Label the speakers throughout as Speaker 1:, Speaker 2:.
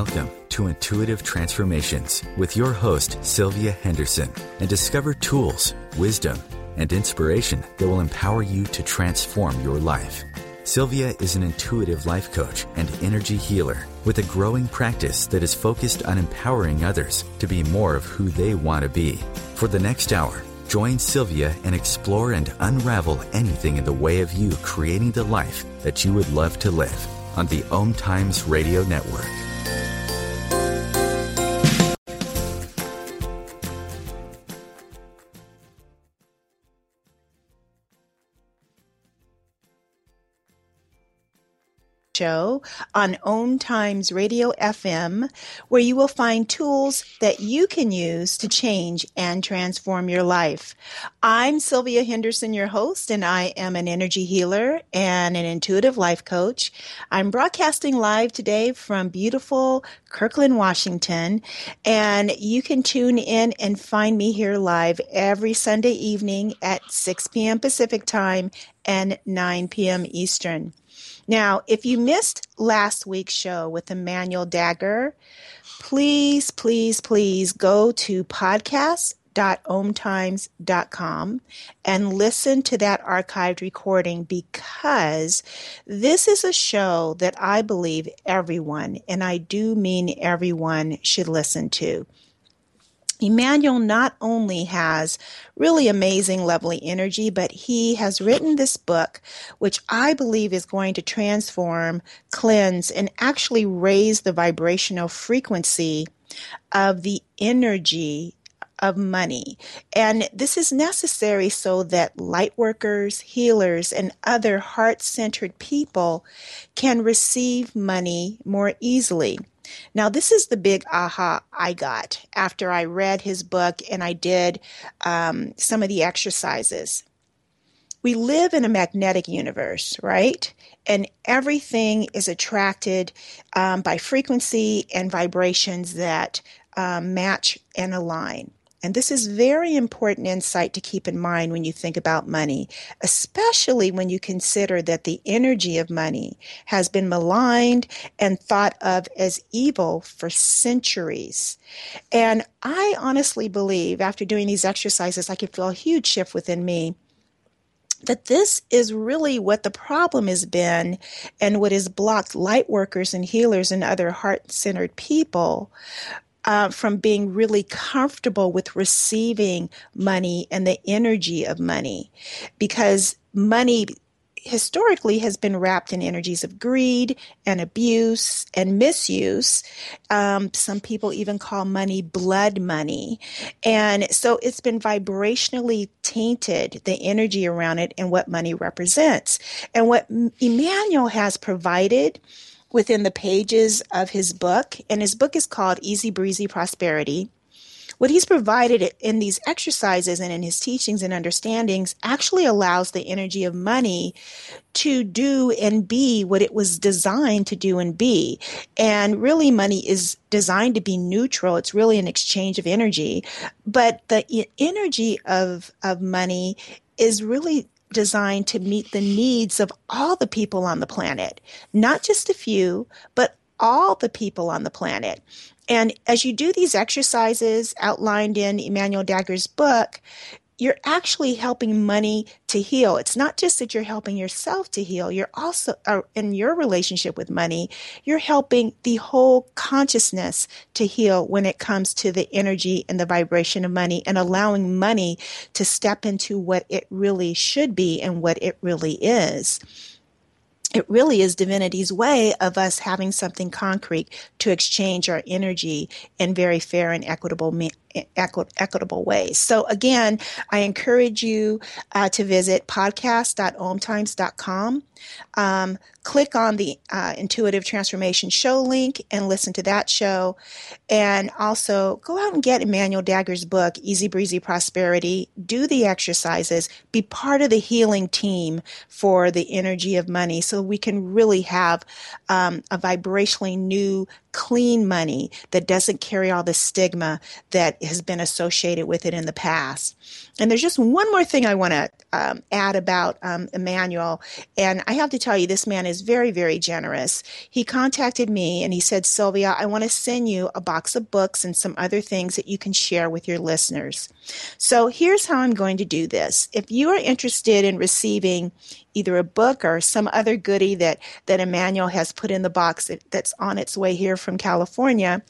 Speaker 1: Welcome to Intuitive Transformations with your host, Sylvia Henderson, and discover tools, wisdom, and inspiration that will empower you to transform your life. Sylvia is an intuitive life coach and energy healer with a growing practice that is focused on empowering others to be more of who they want to be. For the next hour, join Sylvia and explore and unravel anything in the way of you creating the life that you would love to live on the Om Times Radio Network.
Speaker 2: Show on Om Times Radio FM, where you will find tools that you can use to change and transform your life. I'm Sylvia Henderson, your host, and I am an energy healer and an intuitive life coach. I'm broadcasting live today from beautiful Kirkland, Washington, and you can tune in and find me here live every Sunday evening at 6 p.m. Pacific time and 9 p.m. Eastern. Now, if you missed last week's show with Emmanuel Dagher, please, please, please go to podcast.omtimes.com and listen to that archived recording because this is a show that I believe everyone, and I do mean everyone, should listen to. Emmanuel not only has really amazing, lovely energy, but he has written this book, which I believe is going to transform, cleanse, and actually raise the vibrational frequency of the energy of money. And this is necessary so that light workers, healers, and other heart centered people can receive money more easily. Now, this is the big aha I got after I read his book and I did um, some of the exercises. We live in a magnetic universe, right? And everything is attracted um, by frequency and vibrations that um, match and align. And this is very important insight to keep in mind when you think about money, especially when you consider that the energy of money has been maligned and thought of as evil for centuries. And I honestly believe after doing these exercises, I could feel a huge shift within me that this is really what the problem has been and what has blocked light workers and healers and other heart centered people uh, from being really comfortable with receiving money and the energy of money because money historically has been wrapped in energies of greed and abuse and misuse. Um, some people even call money blood money. And so it's been vibrationally tainted, the energy around it and what money represents. And what Emmanuel has provided within the pages of his book, and his book is called Easy Breezy Prosperity. What he's provided in these exercises and in his teachings and understandings actually allows the energy of money to do and be what it was designed to do and be. And really, money is designed to be neutral. It's really an exchange of energy. But the energy of, of money is really designed to meet the needs of all the people on the planet, not just a few, but all the people on the planet. And as you do these exercises outlined in Emmanuel Dagher's book, you're actually helping money to heal. It's not just that you're helping yourself to heal, you're also, uh, in your relationship with money, you're helping the whole consciousness to heal when it comes to the energy and the vibration of money and allowing money to step into what it really should be and what it really is it really is divinity's way of us having something concrete to exchange our energy in very fair and equitable equitable ways. So again, I encourage you uh, to visit podcast.omtimes.com. Um, click on the uh, Intuitive Transformation Show link and listen to that show. And also go out and get Emmanuel Dagher's book, Easy Breezy Prosperity. Do the exercises. Be part of the healing team for the energy of money so we can really have um, a vibrationally new clean money that doesn't carry all the stigma that has been associated with it in the past. And there's just one more thing I want to um, add about um, Emmanuel. And I have to tell you, this man is very, very generous. He contacted me and he said, Sylvia, I want to send you a box of books and some other things that you can share with your listeners. So here's how I'm going to do this. If you are interested in receiving either a book or some other goodie that, that Emmanuel has put in the box that, that's on its way here from California,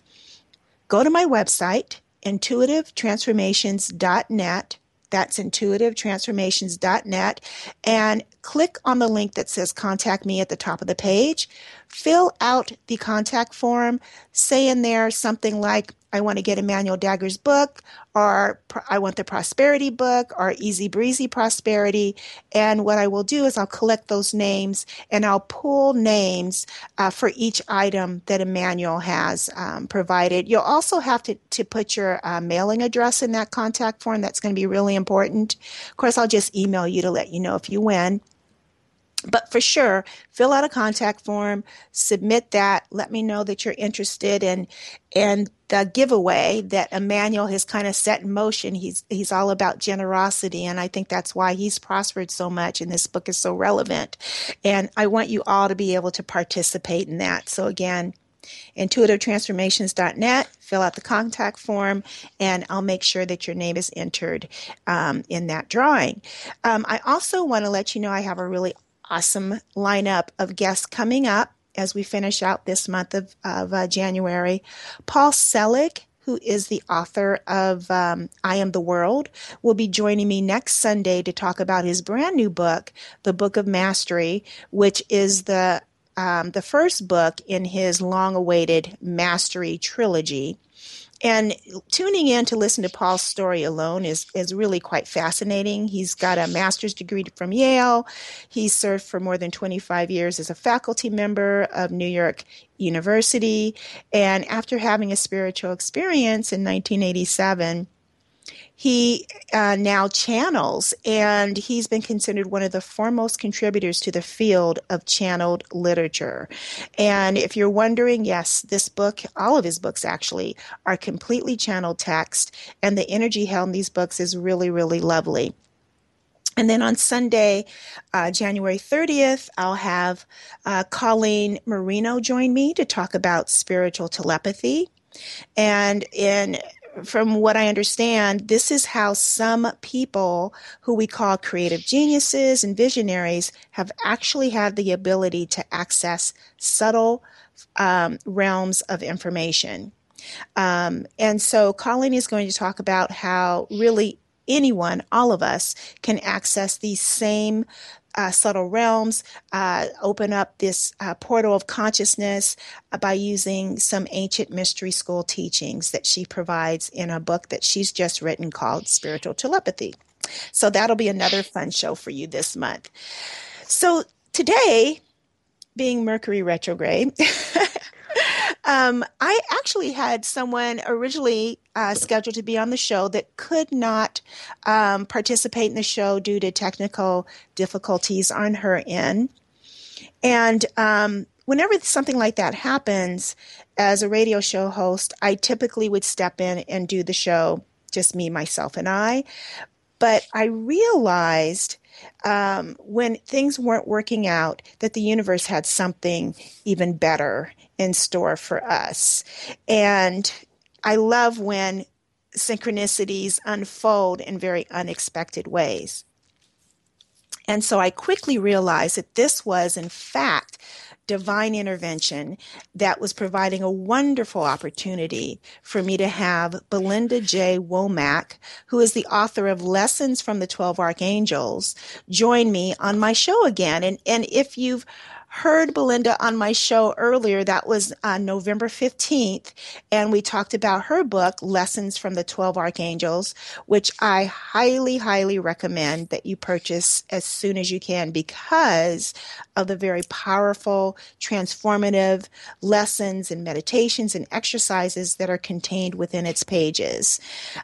Speaker 2: go to my website, intuitivetransformations.net. That's intuitivetransformations.net. And click on the link that says Contact Me at the top of the page. Fill out the contact form. Say in there something like, I want to get Emmanuel Dagher's book, or I want the prosperity book, or Easy Breezy Prosperity. And what I will do is I'll collect those names and I'll pull names uh, for each item that Emmanuel has um, provided. You'll also have to, to put your uh, mailing address in that contact form. That's going to be really important. Of course, I'll just email you to let you know if you win. But for sure, fill out a contact form, submit that, let me know that you're interested in and the giveaway that Emmanuel has kind of set in motion. He's he's all about generosity and I think that's why he's prospered so much and this book is so relevant. And I want you all to be able to participate in that. So again, intuitivetransformations.net. Fill out the contact form, and I'll make sure that your name is entered um, in that drawing. Um, I also want to let you know I have a really awesome lineup of guests coming up as we finish out this month of, of uh, January. Paul Selig, who is the author of um, I Am the Word, will be joining me next Sunday to talk about his brand new book, The Book of Mastery, which is the um, the first book in his long awaited Mastery trilogy. And tuning in to listen to Paul's story alone is, is really quite fascinating. He's got a master's degree from Yale. He served for more than 25 years as a faculty member of New York University. And after having a spiritual experience in 1987, he uh, now channels, and he's been considered one of the foremost contributors to the field of channeled literature. And if you're wondering, yes, this book, all of his books actually, are completely channeled text, and the energy held in these books is really, really lovely. And then on Sunday, uh, January 30th, I'll have uh, Colleen Mauro join me to talk about spiritual telepathy. And in from what I understand, this is how some people who we call creative geniuses and visionaries have actually had the ability to access subtle um, realms of information. Um, and so Colleen is going to talk about how really anyone, all of us, can access these same uh, subtle realms, uh, open up this uh, portal of consciousness uh, by using some ancient mystery school teachings that she provides in a book that she's just written called Spiritual Telepathy. So that'll be another fun show for you this month. So today, being Mercury retrograde, Um, I actually had someone originally uh, scheduled to be on the show that could not um, participate in the show due to technical difficulties on her end. And um, whenever something like that happens, as a radio show host, I typically would step in and do the show, just me, myself, and I. But I realized um, when things weren't working out that the universe had something even better in store for us. And I love when synchronicities unfold in very unexpected ways. And so I quickly realized that this was, in fact, divine intervention that was providing a wonderful opportunity for me to have Belinda J. Womack, who is the author of Lessons from the 12 Archangels, join me on my show again. And, and if you've heard Belinda on my show earlier. That was on November 15th. And we talked about her book, Lessons from the 12 Archangels, which I highly, highly recommend that you purchase as soon as you can because of the very powerful, transformative lessons and meditations and exercises that are contained within its pages.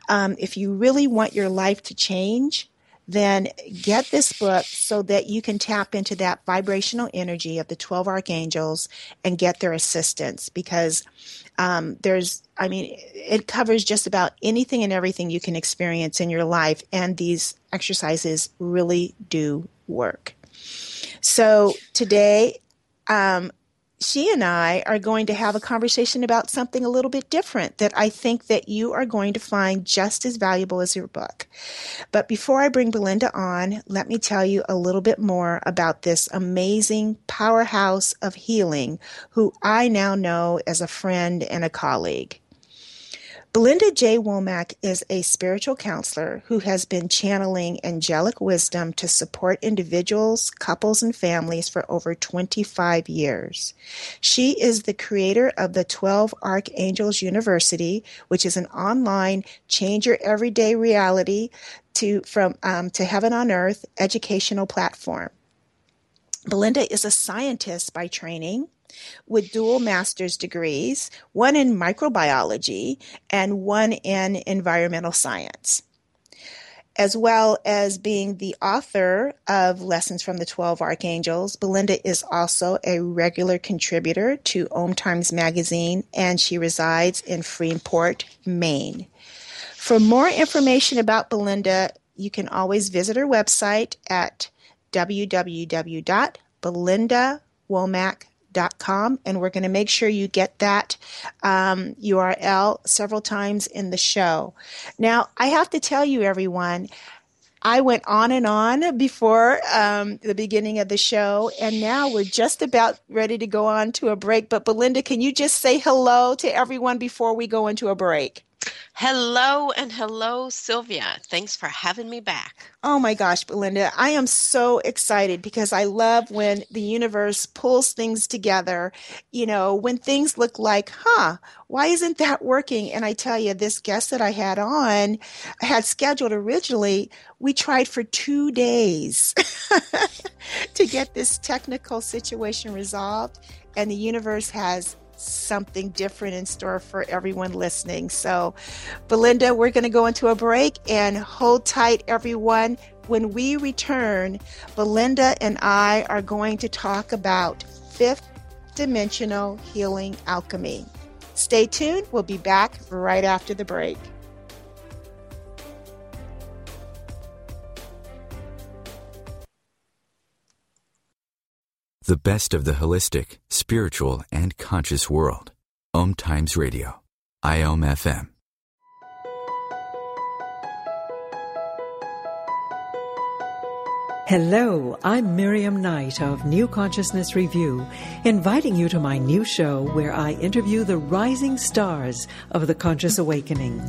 Speaker 2: Um, if you really want your life to change, then get this book so that you can tap into that vibrational energy of the 12 archangels and get their assistance because um, there's, I mean, it covers just about anything and everything you can experience in your life, and these exercises really do work. So today, um, she and I are going to have a conversation about something a little bit different that I think that you are going to find just as valuable as your book. But before I bring Belinda on, let me tell you a little bit more about this amazing powerhouse of healing who I now know as a friend and a colleague. Belinda J. Womack is a spiritual counselor who has been channeling angelic wisdom to support individuals, couples, and families for over 25 years. She is the creator of the 12 Archangels University, which is an online change your everyday reality to from um, to heaven on earth educational platform. Belinda is a scientist by training with dual master's degrees, one in microbiology and one in environmental science. As well as being the author of Lessons from the 12 Archangels, Belinda is also a regular contributor to Om Times Magazine and she resides in Freeport, Maine. For more information about Belinda, you can always visit her website at www.belindawomack.com and we're going to make sure you get that um, URL several times in the show. Now, I have to tell you, everyone, I went on and on before um, the beginning of the show, and now we're just about ready to go on to a break. But Belinda, can you just say hello to everyone before we go into a break?
Speaker 3: Hello and hello, Sylvia. Thanks for having me back.
Speaker 2: Oh my gosh, Belinda, I am so excited because I love when the universe pulls things together. You know, when things look like, huh, why isn't that working? And I tell you, this guest that I had on, I had scheduled originally, we tried for two days to get this technical situation resolved. And the universe has something different in store for everyone listening. So, Belinda, we're going to go into a break and hold tight, everyone. When we return, Belinda and I are going to talk about fifth dimensional healing alchemy. Stay tuned. We'll be back right after the break.
Speaker 1: The best of the holistic, spiritual, and conscious world. Om Times Radio. IOM FM.
Speaker 4: Hello, I'm Miriam Knight of New Consciousness Review, inviting you to my new show where I interview the rising stars of the conscious awakening.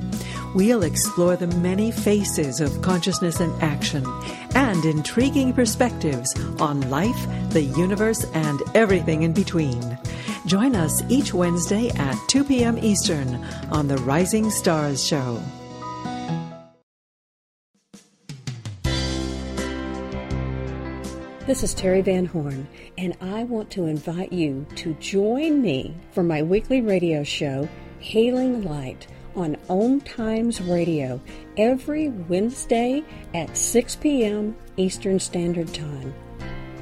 Speaker 4: We'll explore the many faces of consciousness and action and intriguing perspectives on life, the universe, and everything in between. Join us each Wednesday at 2 p.m. Eastern on the Rising Stars Show.
Speaker 5: This is Terry Van Horn, and I want to invite you to join me for my weekly radio show, Healing Light, on Om Times Radio every Wednesday at 6 p.m. Eastern Standard Time.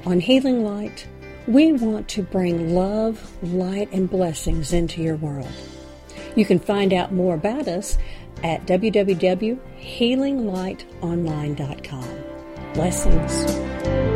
Speaker 5: On Healing Light, we want to bring love, light, and blessings into your world. You can find out more about us at www.healinglightonline.com. Blessings.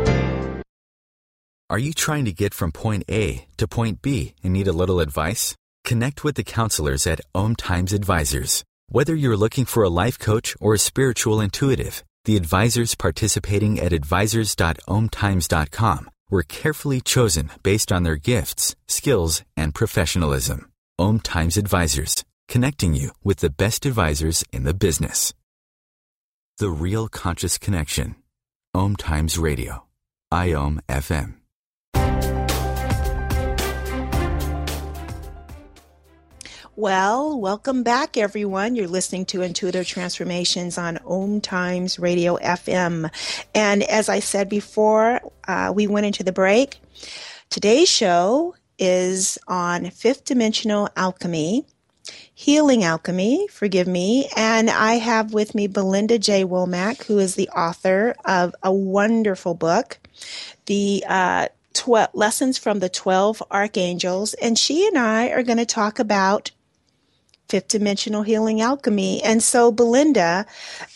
Speaker 1: Are you trying to get from point A to point B and need a little advice? Connect with the counselors at Om Times Advisors. Whether you're looking for a life coach or a spiritual intuitive, the advisors participating at advisors.omtimes.com were carefully chosen based on their gifts, skills, and professionalism. Om Times Advisors, connecting you with the best advisors in the business. The Real Conscious Connection. Om Times Radio. IOM FM.
Speaker 2: Well, welcome back, everyone. You're listening to Intuitive Transformations on Om Times Radio FM. And as I said before, uh, we went into the break. Today's show is on fifth dimensional alchemy, Healing Alchemy, forgive me. And I have with me Belinda J. Womack, who is the author of a wonderful book, The uh, Lessons from the 12 Archangels. And she and I are going to talk about fifth dimensional healing alchemy. And so, Belinda,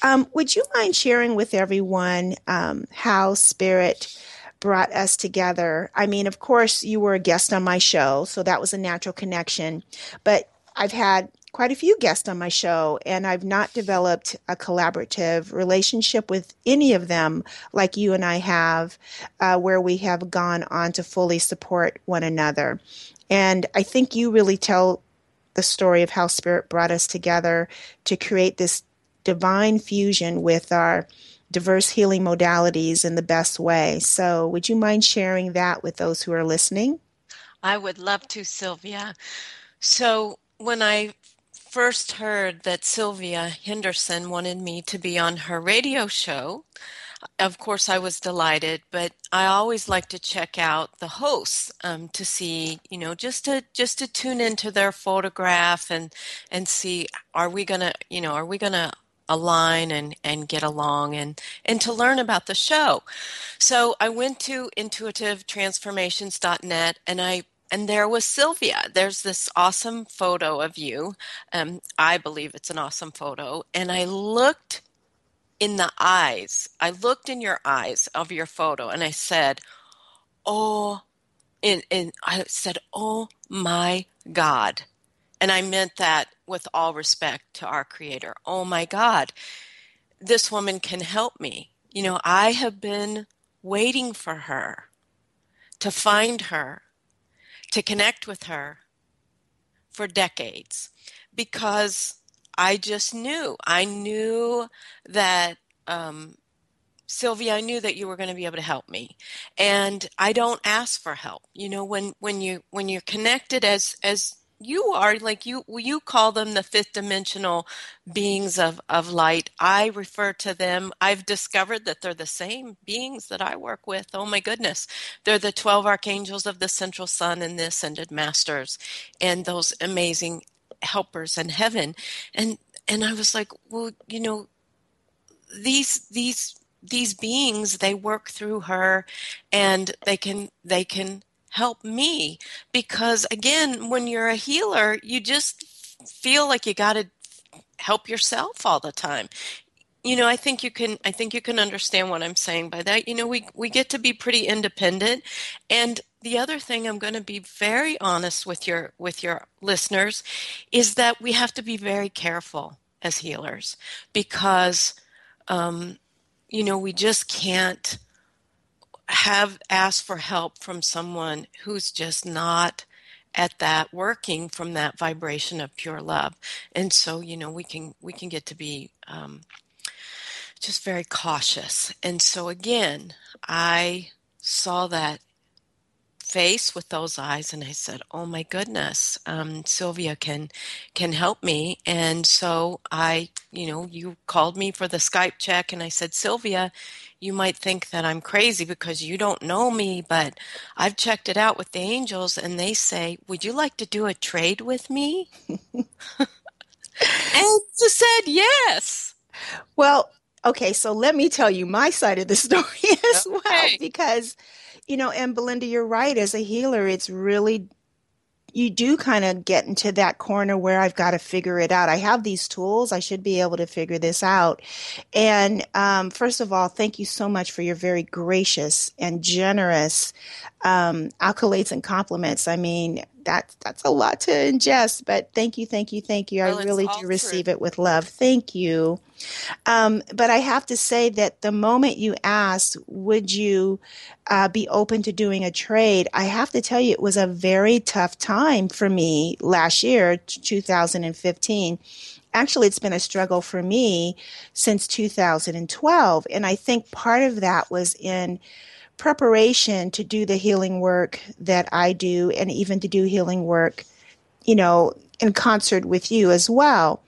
Speaker 2: um, would you mind sharing with everyone um, how Spirit brought us together? I mean, of course, you were a guest on my show, so that was a natural connection. But I've had quite a few guests on my show, and I've not developed a collaborative relationship with any of them like you and I have, uh, where we have gone on to fully support one another. And I think you really tell the story of how Spirit brought us together to create this divine fusion with our diverse healing modalities in the best way. So, would you mind sharing that with those who are listening?
Speaker 3: I would love to, Sylvia. So, when I first heard that Sylvia Henderson wanted me to be on her radio show, of course I was delighted, but I always like to check out the hosts um, to see, you know, just to just to tune into their photograph and and see are we gonna, you know, are we gonna align and and get along and and to learn about the show. So I went to intuitivetransformations.net and I and there was Sylvia. There's this awesome photo of you. Um, I believe it's an awesome photo. And I looked in the eyes, I looked in your eyes of your photo and I said, Oh, and, and I said, Oh my God. And I meant that with all respect to our Creator. Oh my God, this woman can help me. You know, I have been waiting for her to find her to connect with her for decades because I just knew. I knew that um, Sylvia, I knew that you were going to be able to help me, and I don't ask for help. You know, when when you when you're connected as as you are like you you call them the fifth dimensional beings of of light i refer to them i've discovered that they're the same beings that i work with oh my goodness they're the 12 archangels of the central sun and the ascended masters and those amazing helpers in heaven. And and i was like well you know these these these beings they work through her and they can they can help me because again when you're a healer you just feel like you got to help yourself all the time. You know i think you can i think you can understand what i'm saying by that. You know we we get to be pretty independent and the other thing i'm going to be very honest with your with your listeners is that we have to be very careful as healers because um, you know we just can't have asked for help from someone who's just not at that working from that vibration of pure love. And so you know we can we can get to be um, just very cautious. And so again i saw that face with those eyes and i said oh my goodness um, sylvia can can help me and so i you know you called me for the skype check and i said sylvia you might think that I'm crazy because you don't know me, but I've checked it out with the angels and they say, Would you like to do a trade with me? and just said yes.
Speaker 2: Well, okay, so let me tell you my side of the story as okay. well because you know, and Belinda, you're right. As a healer, it's really you do kind of get into that corner where I've got to figure it out. I have these tools. I should be able to figure this out. And um, first of all, thank you so much for your very gracious and generous um, accolades and compliments. I mean, that that's a lot to ingest, but thank you, thank you, thank you. Well, I really do receive it with love. Thank you. Um, but I have to say that the moment you asked, would you uh, be open to doing a trade? I have to tell you, it was a very tough time for me last year, 2015 actually it's been a struggle for me since 2012 and i think part of that was in preparation to do the healing work that I do and even to do healing work, you know, in concert with you as well.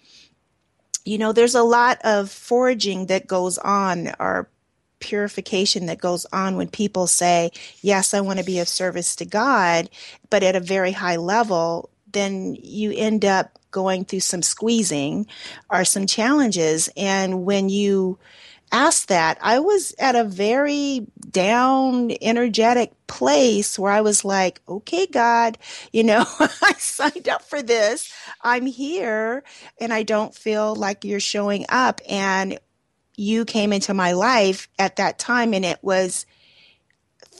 Speaker 2: You know, there's a lot of foraging that goes on or purification that goes on when people say, Yes, I want to be of service to God, but at a very high level, then you end up going through some squeezing or some challenges. And when you asked that, I was at a very down, energetic place where I was like, okay, God, you know, I signed up for this. I'm here and I don't feel like you're showing up. And you came into my life at that time and it was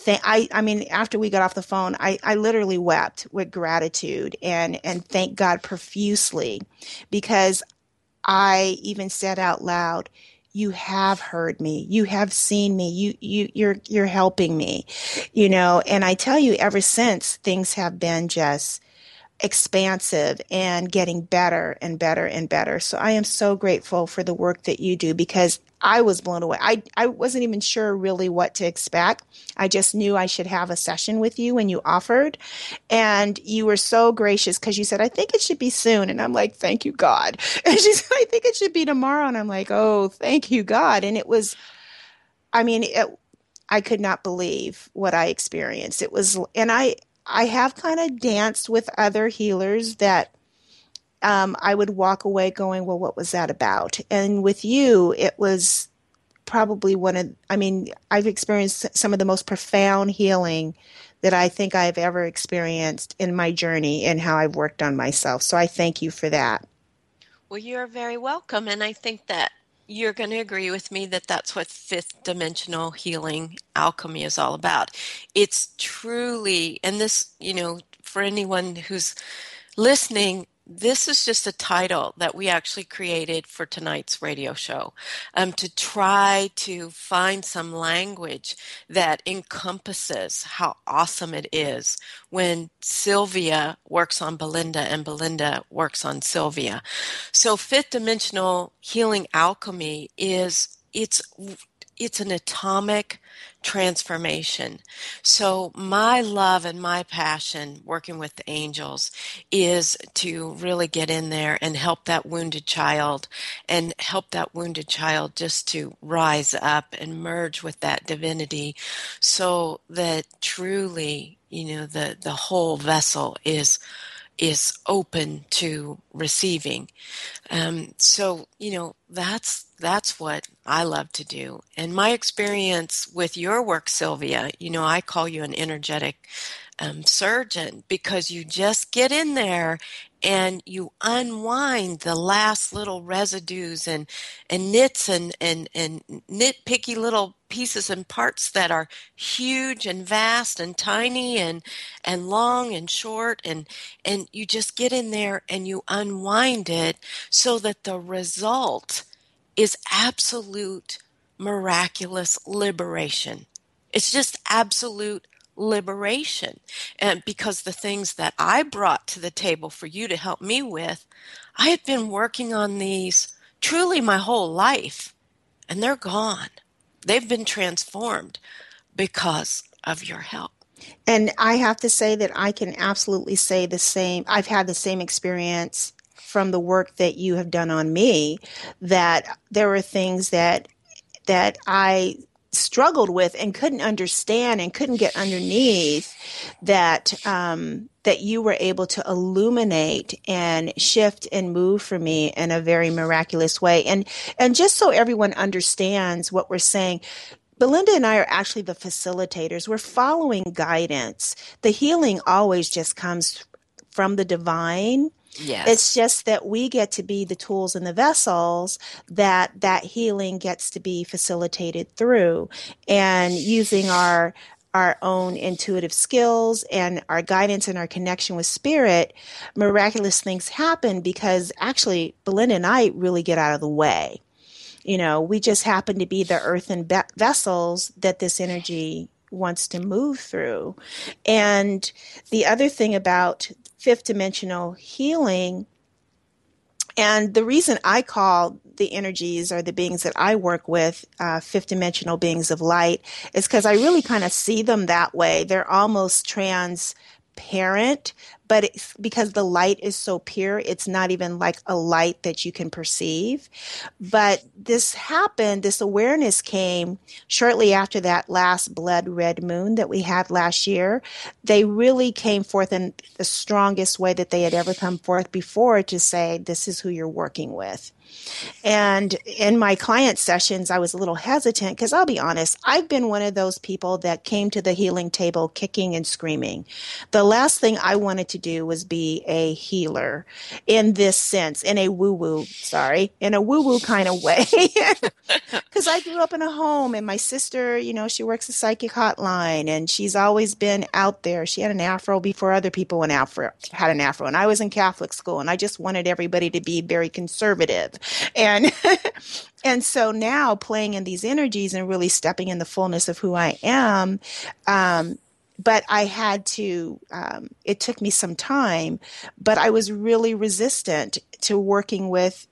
Speaker 2: I, I mean, after we got off the phone, I, I literally wept with gratitude and, and thank God profusely because I even said out loud, you have heard me. You have seen me. You you you're you're helping me you know? And i tell you ever since things have been just expansive and getting better and better and better so i am so grateful for the work that you do because I was blown away. I, I wasn't even sure really what to expect. I just knew I should have a session with you when you offered. And you were so gracious because you said, I think it should be soon. And I'm like, thank you, God. And she said, I think it should be tomorrow. And I'm like, oh, thank you, God. And it was, I mean, it, I could not believe what I experienced. It was, and I, I have kind of danced with other healers that um, I would walk away going, well, what was that about? And with you, it was probably one of, I mean, I've experienced some of the most profound healing that I think I've ever experienced in my journey and how I've worked on myself. So I thank you for that.
Speaker 3: Well, you're very welcome. And I think that you're going to agree with me that that's what fifth dimensional healing alchemy is all about. It's truly, and this, you know, for anyone who's listening, this is just a title that we actually created for tonight's radio show um, to try to find some language that encompasses how awesome it is when Sylvia works on Belinda and Belinda works on Sylvia. So, fifth dimensional healing alchemy is it's it's an atomic transformation. So, my love and my passion working with the angels is to really get in there and help that wounded child and help that wounded child just to rise up and merge with that divinity so that truly, you know, the, the whole vessel is is open to receiving. Um, so you know that's that's what I love to do. And my experience with your work, Sylvia, you know, I call you an energetic um, surgeon because you just get in there and you unwind the last little residues and, and nits and, and, and nitpicky little pieces and parts that are huge and vast and tiny and, and long and short and, and you just get in there and you unwind it so that the result is absolute miraculous liberation. It's just absolute liberation. And because the things that I brought to the table for you to help me with, I had been working on these truly my whole life, and they're gone. They've been transformed because of your help.
Speaker 2: And I have to say that I can absolutely say the same. I've had the same experience from the work that you have done on me that there were things that that I struggled with and couldn't understand and couldn't get underneath that um, that you were able to illuminate and shift and move for me in a very miraculous way and and just so everyone understands what we're saying Belinda and I are actually the facilitators. We're following guidance. The healing always just comes from the divine
Speaker 3: Yes.
Speaker 2: It's just that we get to be the tools and the vessels that that healing gets to be facilitated through and using our our own intuitive skills and our guidance and our connection with spirit, miraculous things happen because actually Belinda and I really get out of the way. You know, we just happen to be the earthen be- vessels that this energy wants to move through. And the other thing about fifth dimensional healing. And the reason I call the energies or the beings that I work with uh, fifth dimensional beings of light is because I really kind of see them that way. They're almost transparent, but it's because the light is so pure, it's not even like a light that you can perceive. But this happened, this awareness came shortly after that last blood red moon that we had last year. They really came forth in the strongest way that they had ever come forth before to say, this is who you're working with. And in my client sessions, I was a little hesitant because I'll be honest, I've been one of those people that came to the healing table kicking and screaming. The last thing I wanted to do was be a healer in this sense, in a woo woo, sorry, in a woo woo kind of way. Because I grew up in a home and my sister, you know, she works a psychic hotline and she's always been out there. She had an afro before other people in afro, had an afro. And I was in Catholic school and I just wanted everybody to be very conservative and and so now playing in these energies and really stepping in the fullness of who I am. Um, but I had to, um, it took me some time, but I was really resistant to working with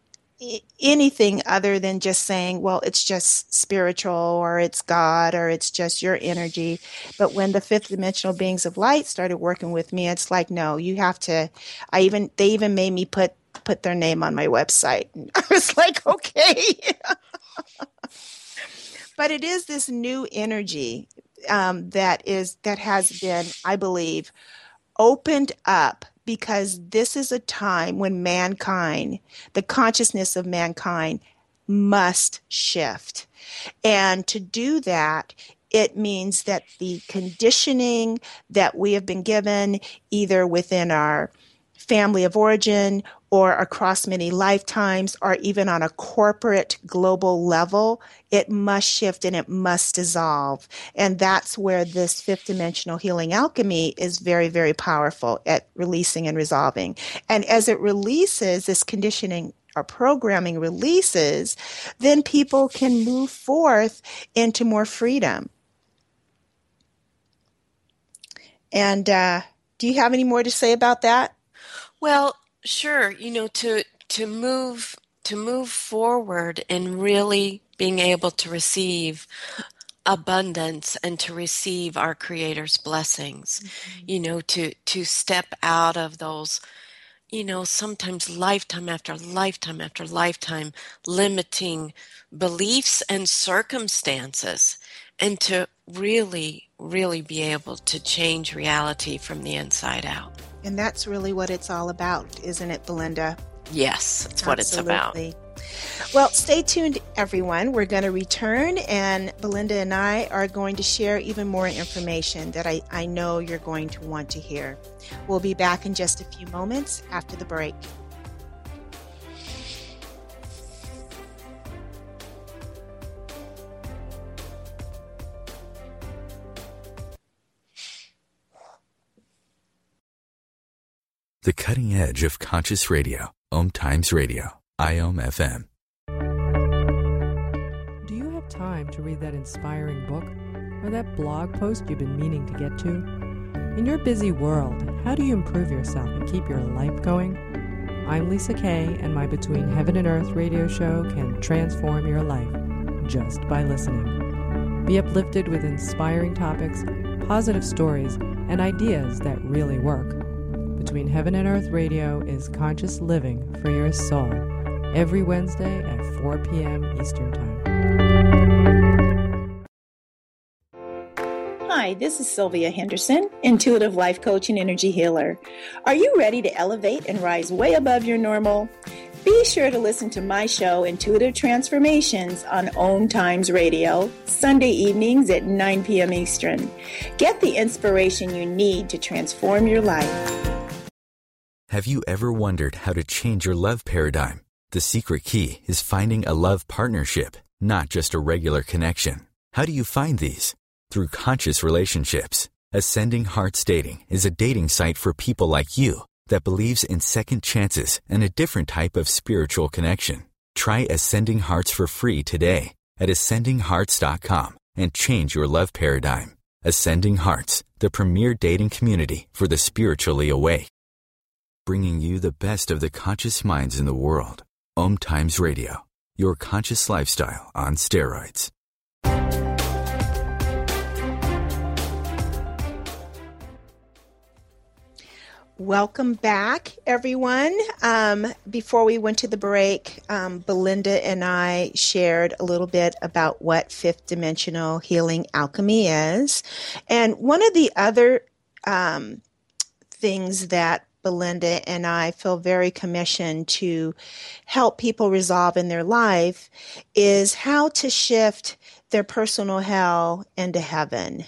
Speaker 2: anything other than just saying, well, it's just spiritual or it's God or it's just your energy. But when the fifth dimensional beings of light started working with me, it's like, no, you have to, I even, they even made me put put their name on my website. I was like, okay. but it is this new energy um, that is that has been, I believe, opened up because this is a time when mankind, the consciousness of mankind, must shift. And to do that, it means that the conditioning that we have been given, either within our family of origin or across many lifetimes or even on a corporate global level, it must shift and it must dissolve. And that's where this fifth dimensional healing alchemy is very, very powerful at releasing and resolving. And as it releases this conditioning or programming releases, then people can move forth into more freedom. And uh, do you have any more to say about that?
Speaker 3: Well, Sure, you know, to to move to move forward and really being able to receive abundance and to receive our creator's blessings mm-hmm. you know to to step out of those you know sometimes lifetime after lifetime after lifetime limiting beliefs and circumstances and to really really be able to change reality from the inside out
Speaker 2: and that's really what it's all about, isn't it, Belinda?
Speaker 3: Yes, that's what it's about.
Speaker 2: Well, stay tuned, everyone. We're going to return, and Belinda and I are going to share even more information that I, I know you're going to want to hear. We'll be back in just a few moments after the break.
Speaker 1: The cutting edge of conscious radio, Om Times Radio, IOM FM.
Speaker 6: Do you have time to read that inspiring book or that blog post you've been meaning to get to? In your busy world, how do you improve yourself and keep your life going? I'm Lisa Kay, and my Between Heaven and Earth radio show can transform your life just by listening. Be uplifted with inspiring topics, positive stories, and ideas that really work. Between Heaven and Earth Radio is conscious living for your soul every Wednesday at 4 p.m. Eastern Time.
Speaker 2: Hi, this is Sylvia Henderson, intuitive life coach and energy healer. Are you ready to elevate and rise way above your normal? Be sure to listen to my show, Intuitive Transformations, on Om Times Radio, Sunday evenings at 9 p.m. Eastern. Get the inspiration you need to transform your life.
Speaker 1: Have you ever wondered how to change your love paradigm? The secret key is finding a love partnership, not just a regular connection. How do you find these? Through conscious relationships. Ascending Hearts Dating is a dating site for people like you that believes in second chances and a different type of spiritual connection. Try Ascending Hearts for free today at ascendinghearts.com and change your love paradigm. Ascending Hearts, the premier dating community for the spiritually awake bringing you the best of the conscious minds in the world. Om Times Radio, your conscious lifestyle on steroids.
Speaker 2: Welcome back, everyone. Um, before we went to the break, um, Belinda and I shared a little bit about what fifth dimensional healing alchemy is. And one of the other um, things that Belinda and I feel very commissioned to help people resolve in their life is how to shift their personal hell into heaven.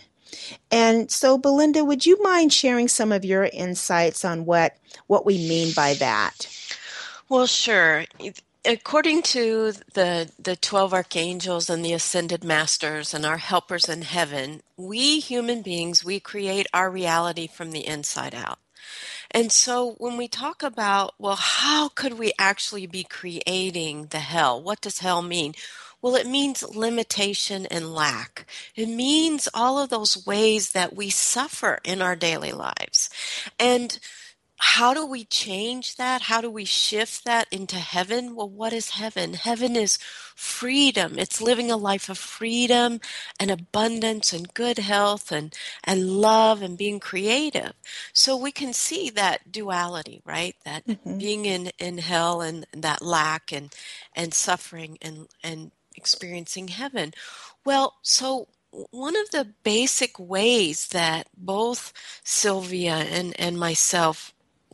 Speaker 2: And so, Belinda, would you mind sharing some of your insights on what what we mean by that?
Speaker 3: Well, sure. According to the the 12 archangels and the ascended masters and our helpers in heaven, we human beings, we create our reality from the inside out. And so when we talk about, well, how could we actually be creating the hell? What does hell mean? Well, it means limitation and lack. It means all of those ways that we suffer in our daily lives. And how do we change that? How do we shift that into heaven? Well, what is heaven? Heaven is freedom. It's living a life of freedom and abundance and good health and, and love and being creative. So we can see that duality, right? That mm-hmm. being in, in hell and that lack and, and suffering and, and experiencing heaven. Well, so one of the basic ways that both Sylvia and, and myself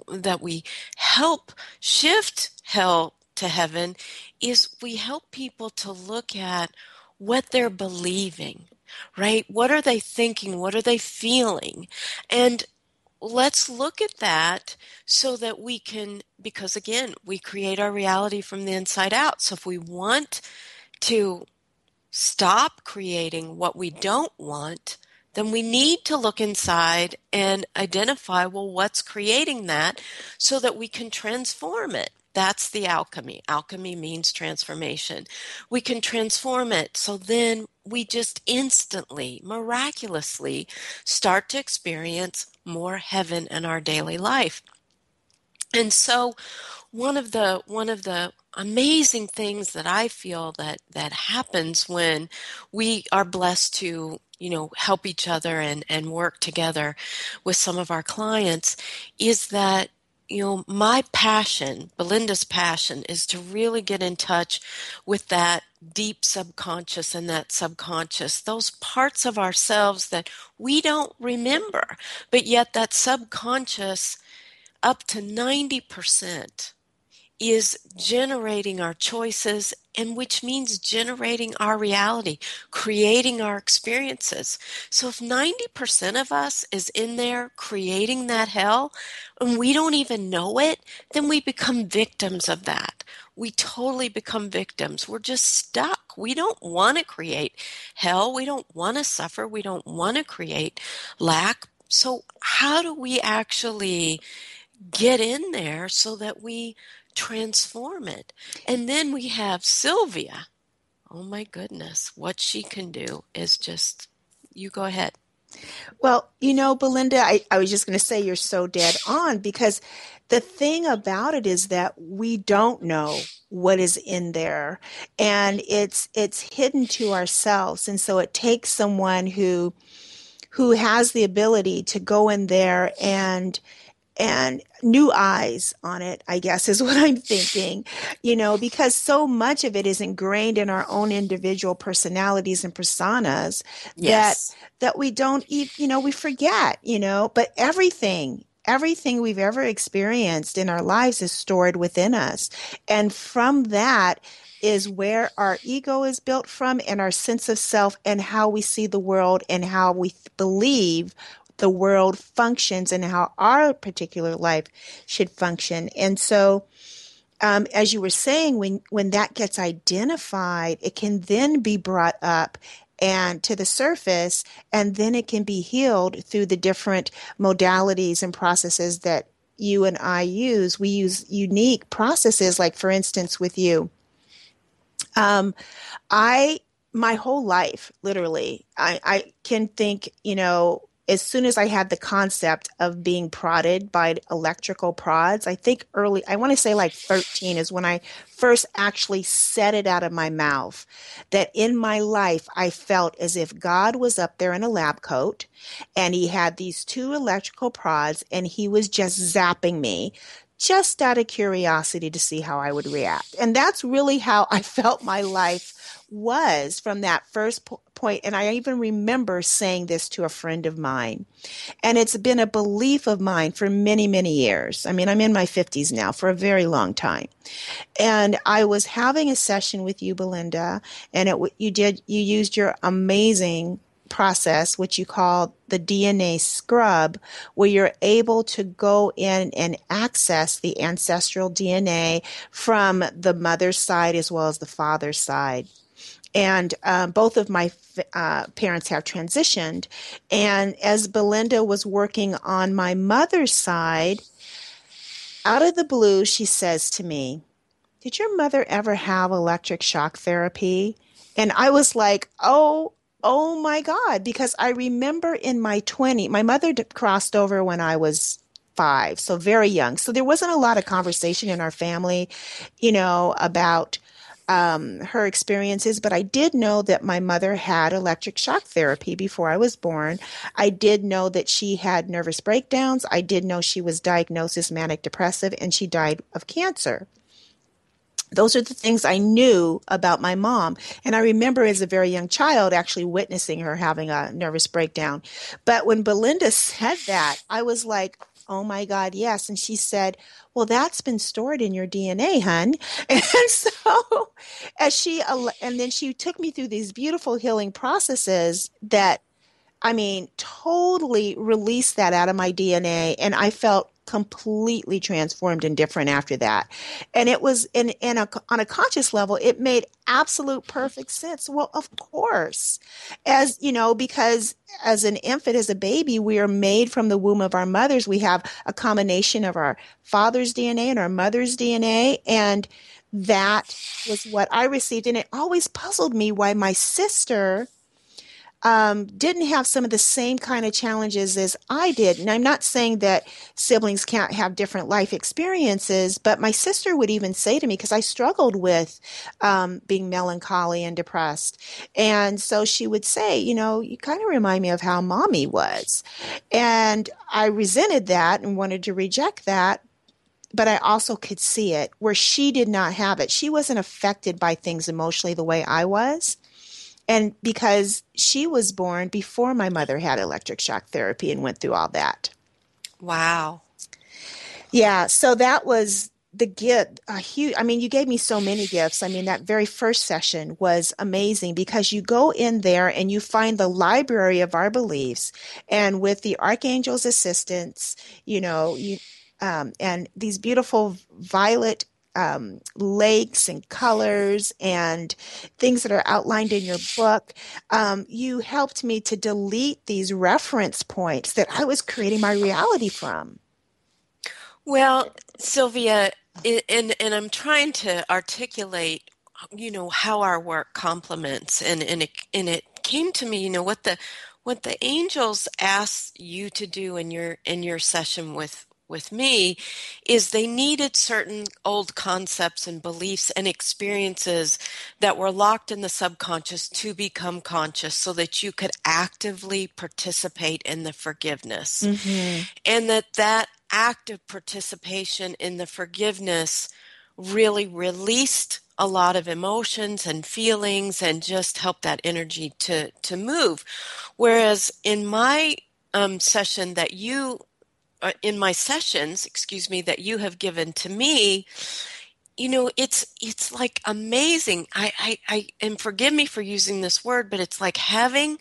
Speaker 3: that we help shift hell to heaven is we help people to look at what they're believing, right? What are they thinking? What are they feeling? And let's look at that so that we can, because again, we create our reality from the inside out. So if we want to stop creating what we don't want, then we need to look inside and identify well, what's creating that so that we can transform it. That's the alchemy. Alchemy means transformation. We can transform it so then we just instantly, miraculously start to experience more heaven in our daily life. And so one of the one of the amazing things that I feel that that happens when we are blessed to you know help each other and and work together with some of our clients is that you know my passion belinda's passion is to really get in touch with that deep subconscious and that subconscious those parts of ourselves that we don't remember but yet that subconscious up to 90% is generating our choices and which means generating our reality, creating our experiences. So if 90% of us is in there creating that hell and we don't even know it, then we become victims of that. We totally become victims. We're just stuck. We don't want to create hell. We don't want to suffer. We don't want to create lack. So how do we actually get in there so that we transform it. And then we have Sylvia. Oh my goodness, what she can do is just, you go ahead.
Speaker 2: Well, you know, Belinda, I, I was just going to say you're so dead on because the thing about it is that we don't know what is in there and it's it's hidden to ourselves and so it takes someone who who has the ability to go in there and and new eyes on it, I guess is what I'm thinking, you know, because so much of it is ingrained in our own individual personalities and personas yes. that, that we don't, eat, you know, we forget, you know, but everything, everything we've ever experienced in our lives is stored within us. And from that, is where our ego is built from and our sense of self and how we see the world and how we believe the world functions and how our particular life should function. And so, um, as you were saying, when when that gets identified, it can then be brought up and to the surface, and then it can be healed through the different modalities and processes that you and I use. We use unique processes, like for instance, with you. Um, I my whole life, literally, I, I can think, you know, as soon as I had the concept of being prodded by electrical prods, I think early, I want to say like 13 is when I first actually said it out of my mouth that in my life I felt as if God was up there in a lab coat and he had these two electrical prods and he was just zapping me just out of curiosity to see how I would react. And that's really how I felt my life was from that first po- And I even remember saying this to a friend of mine. And it's been a belief of mine for many, many years. I mean, I'm in my 50s now for a very long time. And I was having a session with you, Belinda, and it you did you used your amazing process, which you call the DNA scrub, where you're able to go in and access the ancestral DNA from the mother's side as well as the father's side and um, both of my uh, parents have transitioned. And as Belinda was working on my mother's side, out of the blue, she says to me, Did your mother ever have electric shock therapy? And I was like, Oh, oh my God, because I remember in my 20, my mother crossed over when I was five, so very young. So there wasn't a lot of conversation in our family, you know, about um, her experiences, but I did know that my mother had electric shock therapy before I was born. I did know that she had nervous breakdowns. I did know she was diagnosed as manic depressive and she died of cancer. Those are the things I knew about my mom. And I remember as a very young child actually witnessing her having a nervous breakdown. But when Belinda said that, I was like, oh my God, yes. And she said, well, that's been stored in your DNA, hun. And so, as she, and then she took me through these beautiful healing processes that, I mean, totally released that out of my DNA. And I felt completely transformed and different after that. And it was in, in a, on a conscious level, it made absolute perfect sense. Well, of course, as you know, because as an infant, as a baby, we are made from the womb of our mothers. We have a combination of our father's DNA and our mother's DNA. And that was what I received. And it always puzzled me why my sister um, didn't have some of the same kind of challenges as I did. And I'm not saying that siblings can't have different life experiences, but my sister would even say to me, because I struggled with um, being melancholy and depressed. And so she would say, you know, you kind of remind me of how mommy was. And I resented that and wanted to reject that but I also could see it where she did not have it. She wasn't affected by things emotionally the way I was. And because she was born before my mother had electric shock therapy and went through all that.
Speaker 3: Wow.
Speaker 2: Yeah, so that was the gift a huge i mean you gave me so many gifts i mean that very first session was amazing because you go in there and you find the library of our beliefs and with the archangel's assistance you know you um, and these beautiful violet um, lakes and colors and things that are outlined in your book. Um, you helped me to delete these reference points that I was creating my reality from.
Speaker 3: Well, Sylvia, and and I'm trying to articulate, you know, how our work complements, and and it and it came to me, you know, what the what the angels asked you to do in your in your session with with me is they needed certain old concepts and beliefs and experiences that were locked in the subconscious to become conscious so that you could actively participate in the forgiveness. Mm-hmm. And that that active participation in the forgiveness really released a lot of emotions and feelings and just helped that energy to to move whereas in my um, session that you uh, in my sessions, excuse me, that you have given to me, you know, it's it's like amazing. I, I, I and forgive me for using this word, but it's like having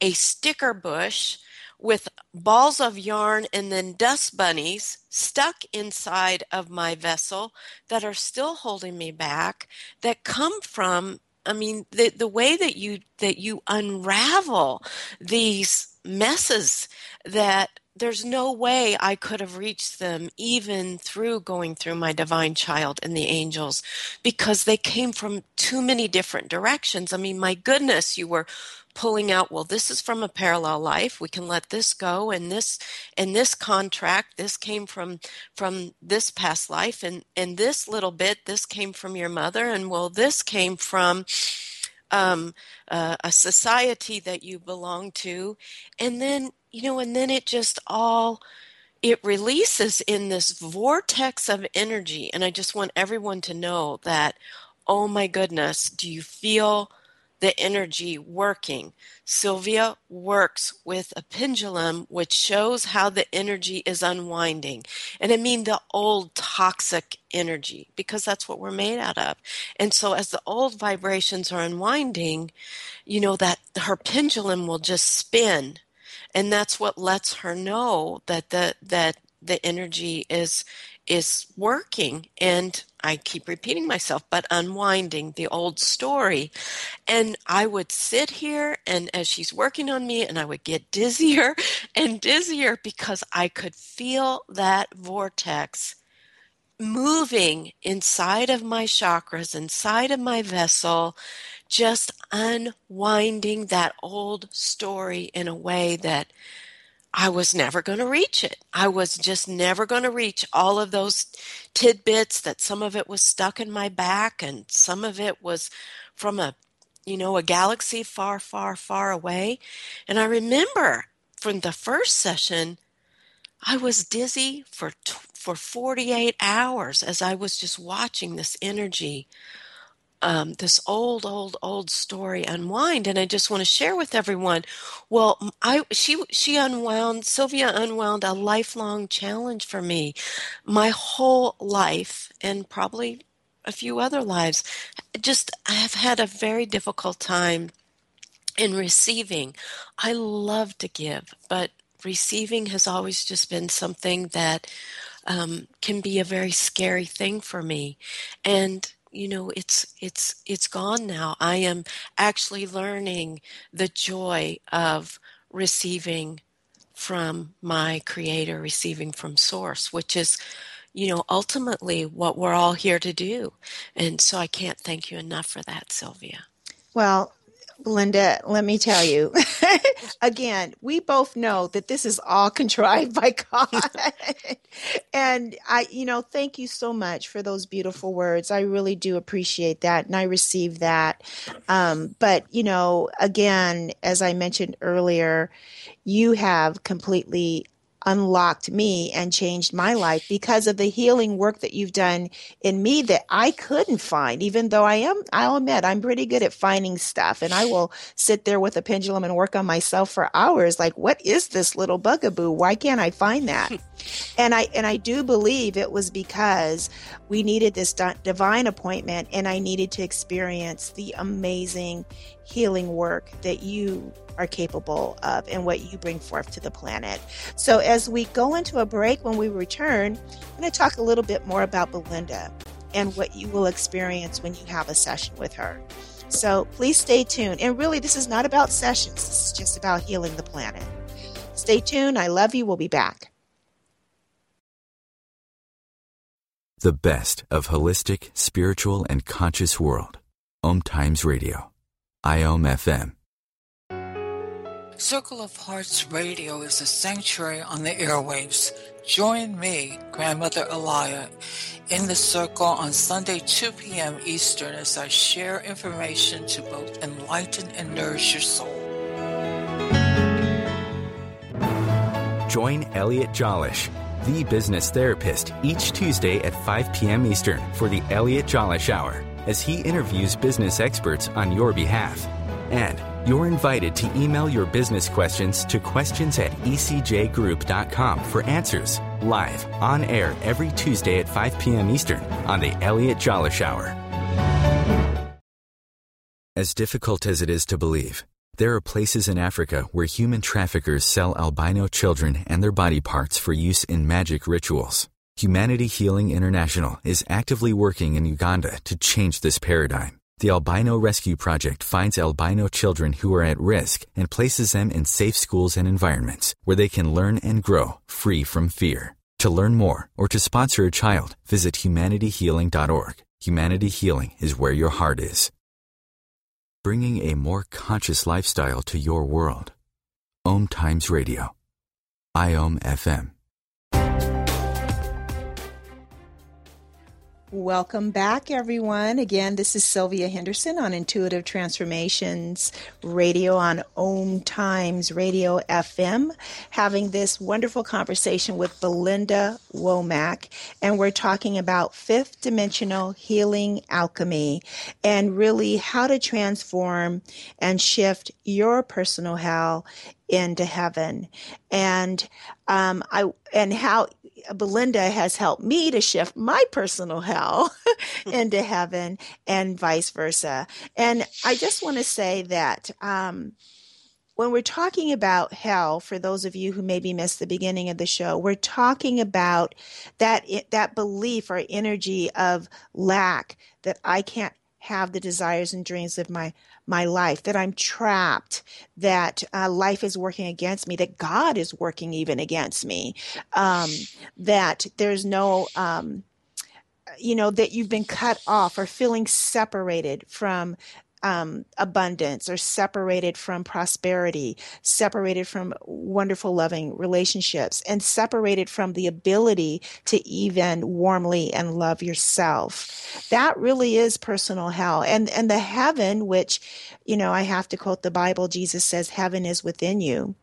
Speaker 3: a sticker bush with balls of yarn and then dust bunnies stuck inside of my vessel that are still holding me back that come from I mean the the way that you that you unravel these messes that there's no way I could have reached them even through going through my divine child and the angels because they came from too many different directions. I mean, my goodness, you were pulling out well this is from a parallel life we can let this go and this and this contract this came from from this past life and and this little bit this came from your mother and well this came from um, uh, a society that you belong to and then you know and then it just all it releases in this vortex of energy and i just want everyone to know that oh my goodness do you feel the energy working. Sylvia works with a pendulum which shows how the energy is unwinding. And I mean the old toxic energy because that's what we're made out of. And so as the old vibrations are unwinding, you know that her pendulum will just spin and that's what lets her know that the that the energy is is working and I keep repeating myself, but unwinding the old story. And I would sit here and as she's working on me and I would get dizzier and dizzier because I could feel that vortex moving inside of my chakras, inside of my vessel, just unwinding that old story in a way that I was never going to reach it. I was just never going to reach all of those tidbits that some of it was stuck in my back and some of it was from a you know a galaxy far far far away. And I remember from the first session I was dizzy for for 48 hours as I was just watching this energy um, this old, old, old story unwind, and I just want to share with everyone. Well, I she she unwound Sylvia unwound a lifelong challenge for me, my whole life, and probably a few other lives. Just I have had a very difficult time in receiving. I love to give, but receiving has always just been something that um, can be a very scary thing for me, and you know it's it's it's gone now. I am actually learning the joy of receiving from my creator receiving from source which is you know ultimately what we're all here to do. And so i can't thank you enough for that sylvia.
Speaker 2: Well Linda, let me tell you again, we both know that this is all contrived by God. and I, you know, thank you so much for those beautiful words. I really do appreciate that. And I receive that. Um, but, you know, again, as I mentioned earlier, you have completely unlocked me and changed my life because of the healing work that you've done in me that I couldn't find, even though I am, I'll admit, I'm pretty good at finding stuff. And I will sit there with a pendulum and work on myself for hours. Like, what is this little bugaboo? Why can't I find that? and I, and I do believe it was because we needed this divine appointment and I needed to experience the amazing healing work that you are capable of and what you bring forth to the planet. So, as we go into a break, when we return, I'm going to talk a little bit more about Belinda and what you will experience when you have a session with her. So, please stay tuned. And really, this is not about sessions, this is just about healing the planet. Stay tuned. I love you. We'll be back.
Speaker 1: The best of holistic, spiritual, and conscious world. Om Times Radio. IOM FM.
Speaker 7: Circle of Hearts Radio is a sanctuary on the airwaves. Join me, Grandmother Elia, in the circle on Sunday, 2 p.m. Eastern as I share information to both enlighten and nourish your soul.
Speaker 1: Join Elliot Jolish, the business therapist, each Tuesday at 5 p.m. Eastern for the Elliot Jolish Hour as he interviews business experts on your behalf. And you're invited to email your business questions to questions at ecjgroup.com for answers live on air every Tuesday at 5 p.m. Eastern on the Elliot Jolish Hour. As difficult as it is to believe, there are places in Africa where human traffickers sell albino children and their body parts for use in magic rituals. Humanity Healing International is actively working in Uganda to change this paradigm. The Albino Rescue Project finds albino children who are at risk and places them in safe schools and environments where they can learn and grow free from fear. To learn more or to sponsor a child, visit humanityhealing.org. Humanity Healing is where your heart is. bringing a more conscious lifestyle to your world. Om Times Radio. IOM FM.
Speaker 2: Welcome back, everyone. Again, this is Sylvia Henderson on Intuitive Transformations Radio on Om Times Radio FM, having this wonderful conversation with Belinda Womack. And we're talking about fifth dimensional healing alchemy and really how to transform and shift your personal hell into heaven and um, I and how Belinda has helped me to shift my personal hell into heaven and vice versa. And I just want to say that um, when we're talking about hell, for those of you who maybe missed the beginning of the show, we're talking about that that belief or energy of lack that I can't have the desires and dreams of my my life, that I'm trapped, that uh, life is working against me, that God is working even against me, um, that there's no, um, you know, that you've been cut off or feeling separated from um, abundance or separated from prosperity, separated from wonderful, loving relationships, and separated from the ability to even warmly and love yourself. That really is personal hell. And, and the heaven, which, you know, I have to quote the Bible, Jesus says, heaven is within you.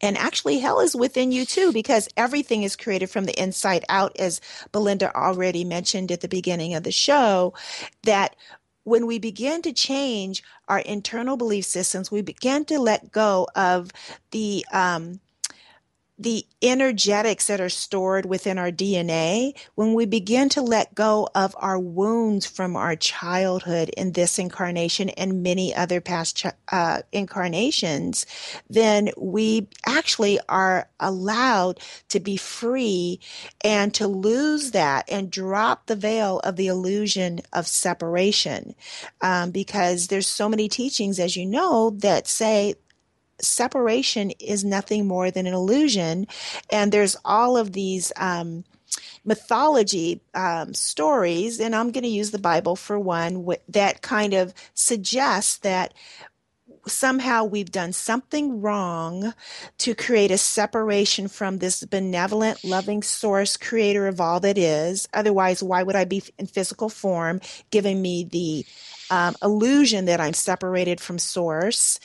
Speaker 2: And actually, hell is within you too, because everything is created from the inside out, as Belinda already mentioned at the beginning of the show, that when we begin to change our internal belief systems, we begin to let go of the um, the energetics that are stored within our DNA, when we begin to let go of our wounds from our childhood in this incarnation and many other past uh, incarnations, then we actually are allowed to be free and to lose that and drop the veil of the illusion of separation. Um, because there's so many teachings, as you know, that say separation is nothing more than an illusion. And there's all of these um, mythology um, stories, and I'm going to use the Bible for one, that kind of suggests that somehow we've done something wrong to create a separation from this benevolent, loving source, creator of all that is. Otherwise, why would I be in physical form giving me the um, illusion that I'm separated from source?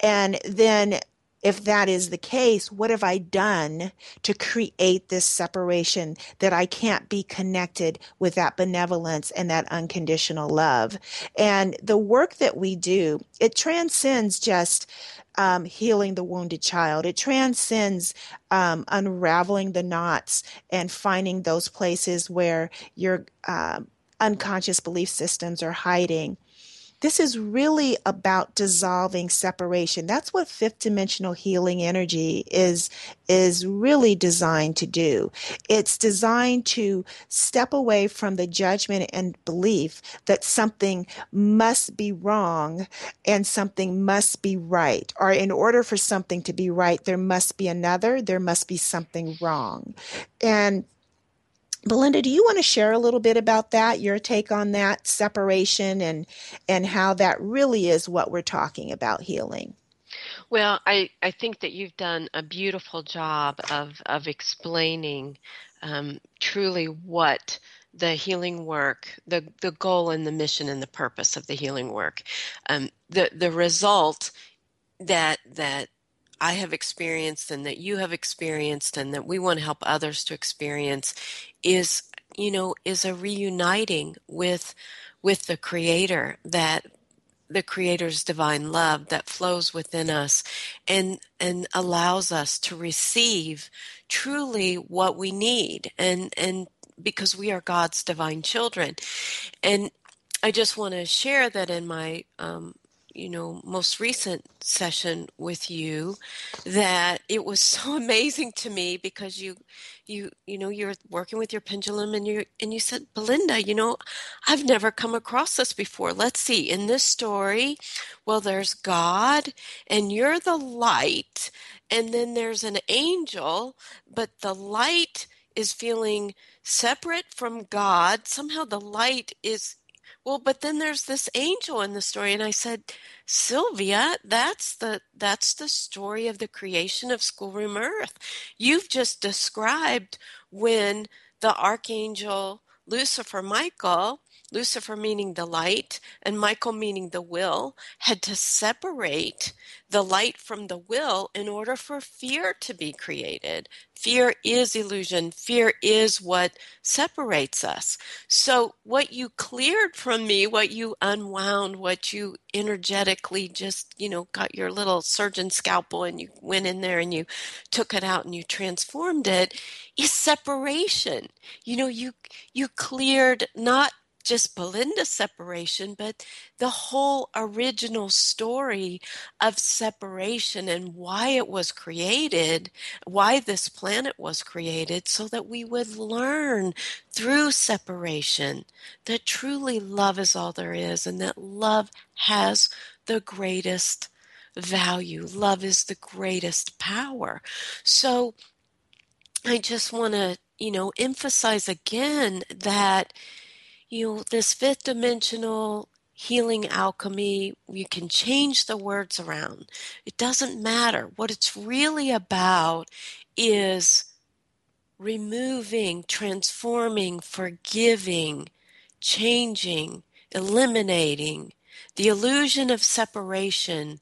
Speaker 2: And then if that is the case, what have I done to create this separation that I can't be connected with that benevolence and that unconditional love? And the work that we do, it transcends just um, healing the wounded child. It transcends um, unraveling the knots and finding those places where your uh, unconscious belief systems are hiding. This is really about dissolving separation. That's what fifth dimensional healing energy is, is really designed to do. It's designed to step away from the judgment and belief that something must be wrong and something must be right. Or in order for something to be right, there must be another, there must be something wrong. And Belinda, do you want to share a little bit about that, your take on that separation and and how that really is what we're talking about healing?
Speaker 3: Well, I, I think that you've done a beautiful job of, of explaining um, truly what the healing work, the, the goal and the mission and the purpose of the healing work. Um, the, the result that, that I have experienced and that you have experienced and that we want to help others to experience is you know is a reuniting with with the creator that the creator's divine love that flows within us and and allows us to receive truly what we need and and because we are God's divine children. And I just want to share that in my um, you know most recent session with you that it was so amazing to me because you you you know you're working with your pendulum and you and you said Belinda you know I've never come across this before. Let's see. In this story well there's God and you're the light and then there's an angel but the light is feeling separate from God. Somehow the light is well, but then there's this angel in the story. And I said, Sylvia, that's the that's the story of the creation of schoolroom earth. You've just described when the archangel Lucifer Michael Lucifer meaning the light and Michael meaning the will, had to separate the light from the will in order for fear to be created. Fear is illusion. Fear is what separates us. So, what you cleared from me, what you unwound, what you energetically just, you know, got your little surgeon scalpel and you went in there and you took it out and you transformed it, is separation. You know, you you cleared not just Belinda's separation, but the whole original story of separation and why it was created, why this planet was created, so that we would learn through separation that truly love is all there is and that love has the greatest value. Love is the greatest power. So I just want to, you know, emphasize again that you know, this fifth dimensional healing alchemy, you can change the words around. It doesn't matter. What it's really about is removing, transforming, forgiving, changing, eliminating the illusion of separation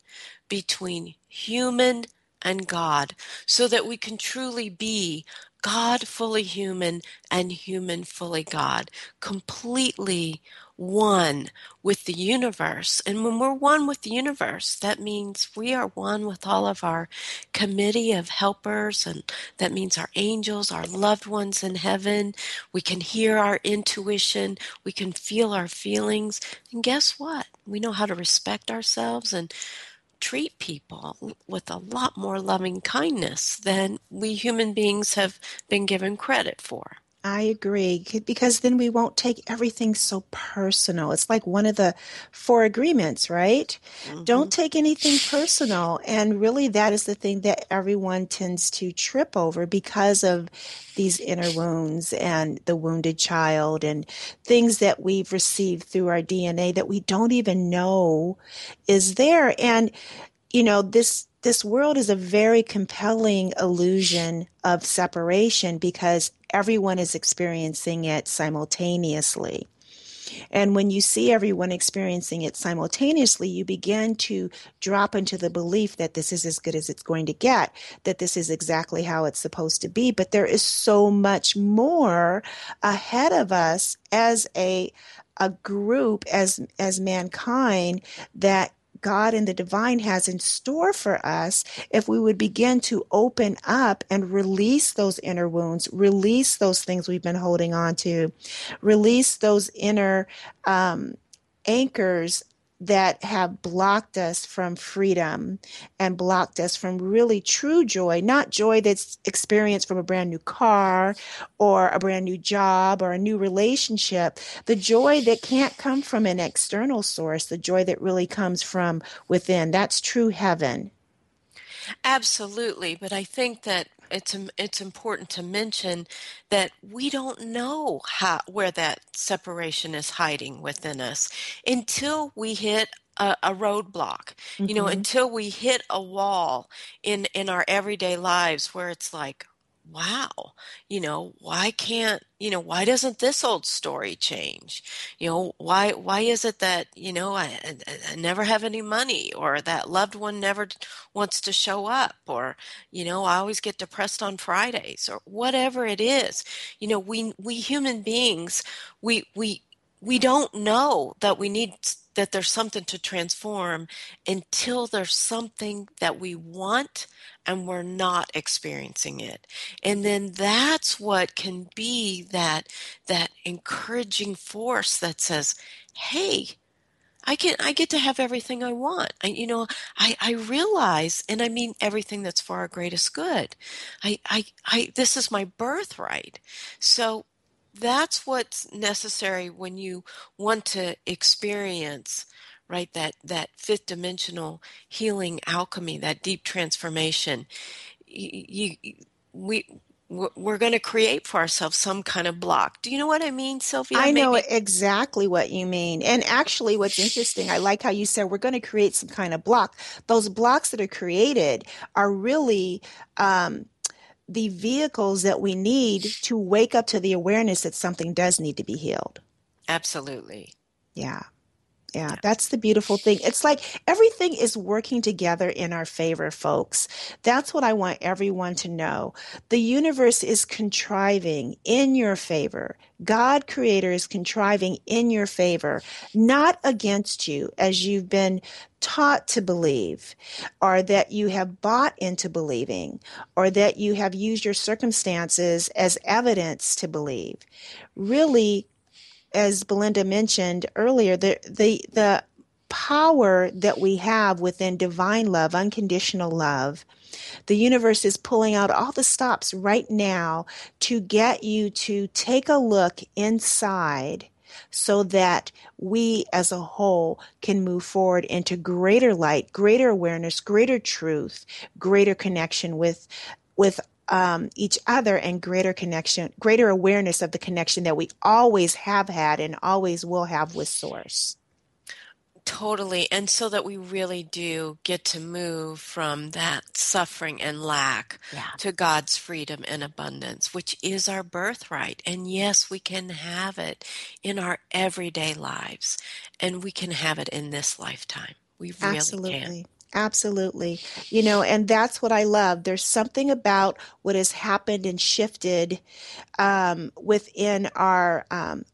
Speaker 3: between human and God so that we can truly be God fully human and human fully God, completely one with the universe. And when we're one with the universe, that means we are one with all of our committee of helpers, and that means our angels, our loved ones in heaven. We can hear our intuition, we can feel our feelings. And guess what? We know how to respect ourselves and treat people with a lot more loving kindness than we human beings have been given credit for.
Speaker 2: I agree because then we won't take everything so personal. It's like one of the four agreements, right? Mm-hmm. Don't take anything personal. And really, that is the thing that everyone tends to trip over because of these inner wounds and the wounded child and things that we've received through our DNA that we don't even know is there. And, you know, this this world is a very compelling illusion of separation because everyone is experiencing it simultaneously. And when you see everyone experiencing it simultaneously, you begin to drop into the belief that this is as good as it's going to get, that this is exactly how it's supposed to be. But there is so much more ahead of us as a a group as as mankind that God and the divine has in store for us if we would begin to open up and release those inner wounds, release those things we've been holding on to, release those inner um, anchors that have blocked us from freedom and blocked us from really true joy, not joy that's experienced from a brand new car or a brand new job or a new relationship, the joy that can't come from an external source, the joy that really comes from within. That's true heaven.
Speaker 3: Absolutely, but I think that it's it's important to mention that we don't know how where that separation is hiding within us until we hit a, a roadblock. Mm-hmm. You know, mm-hmm. until we hit a wall in in our everyday lives where it's like, wow, you know, why can't, you know, why doesn't this old story change? You know, why, why is it that, you know, I, I, never have any money or that loved one never wants to show up or, you know, I always get depressed on Fridays or whatever it is. You know, we, we human beings, we, we, we don't know that we need that there's something to transform until there's something that we want and we're not experiencing it and then that's what can be that that encouraging force that says hey I get I get to have everything I want. I, you know, I, I realize, and I mean everything that's for our greatest good. I, I, I this is my birthright. So that's what's necessary when you want to experience right that that fifth dimensional healing alchemy that deep transformation you, you we we're going to create for ourselves some kind of block. Do you know what I mean, Sylvia?
Speaker 2: I know Maybe- exactly what you mean. And actually, what's interesting, I like how you said we're going to create some kind of block. Those blocks that are created are really um, the vehicles that we need to wake up to the awareness that something does need to be healed.
Speaker 3: Absolutely.
Speaker 2: Yeah. Yeah, that's the beautiful thing. It's like everything is working together in our favor, folks. That's what I want everyone to know. The universe is contriving in your favor. God, Creator, is contriving in your favor, not against you, as you've been taught to believe, or that you have bought into believing, or that you have used your circumstances as evidence to believe. Really, as Belinda mentioned earlier, the the the power that we have within divine love, unconditional love. The universe is pulling out all the stops right now to get you to take a look inside so that we as a whole can move forward into greater light, greater awareness, greater truth, greater connection with with um, each other and greater connection, greater awareness of the connection that we always have had and always will have with Source.
Speaker 3: Totally. And so that we really do get to move from that suffering and lack yeah. to God's freedom and abundance, which is our birthright. And yes, we can have it in our everyday lives, and we can have it in this lifetime. We really
Speaker 2: Absolutely.
Speaker 3: can.
Speaker 2: Absolutely. You know, and that's what I love. There's something about what has happened and shifted um, within our um,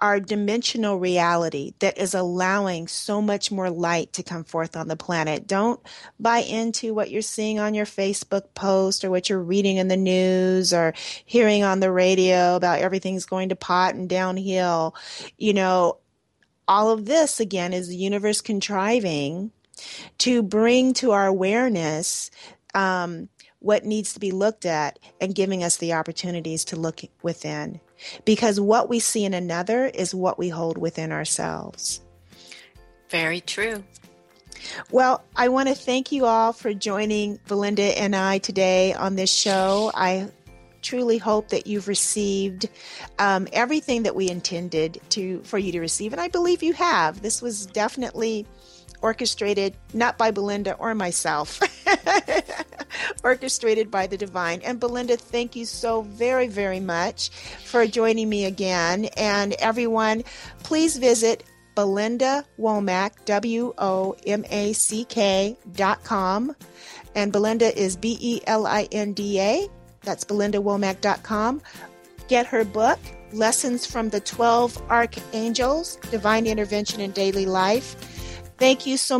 Speaker 2: our dimensional reality that is allowing so much more light to come forth on the planet. Don't buy into what you're seeing on your Facebook post or what you're reading in the news or hearing on the radio about everything's going to pot and downhill. You know, all of this again is the universe contriving to bring to our awareness um, what needs to be looked at and giving us the opportunities to look within. Because what we see in another is what we hold within ourselves.
Speaker 3: Very true.
Speaker 2: Well, I want to thank you all for joining Belinda and I today on this show. I truly hope that you've received um, everything that we intended to for you to receive, and I believe you have. This was definitely orchestrated not by Belinda or myself, orchestrated by the divine. And Belinda, thank you so very, very much for joining me again. And everyone, please visit Belinda Womack, W O M A C K dot com. And Belinda is B E L I N D A. That's belindawomack.com. Get her book, Lessons from the 12 Archangels Divine Intervention in Daily Life. Thank you so much.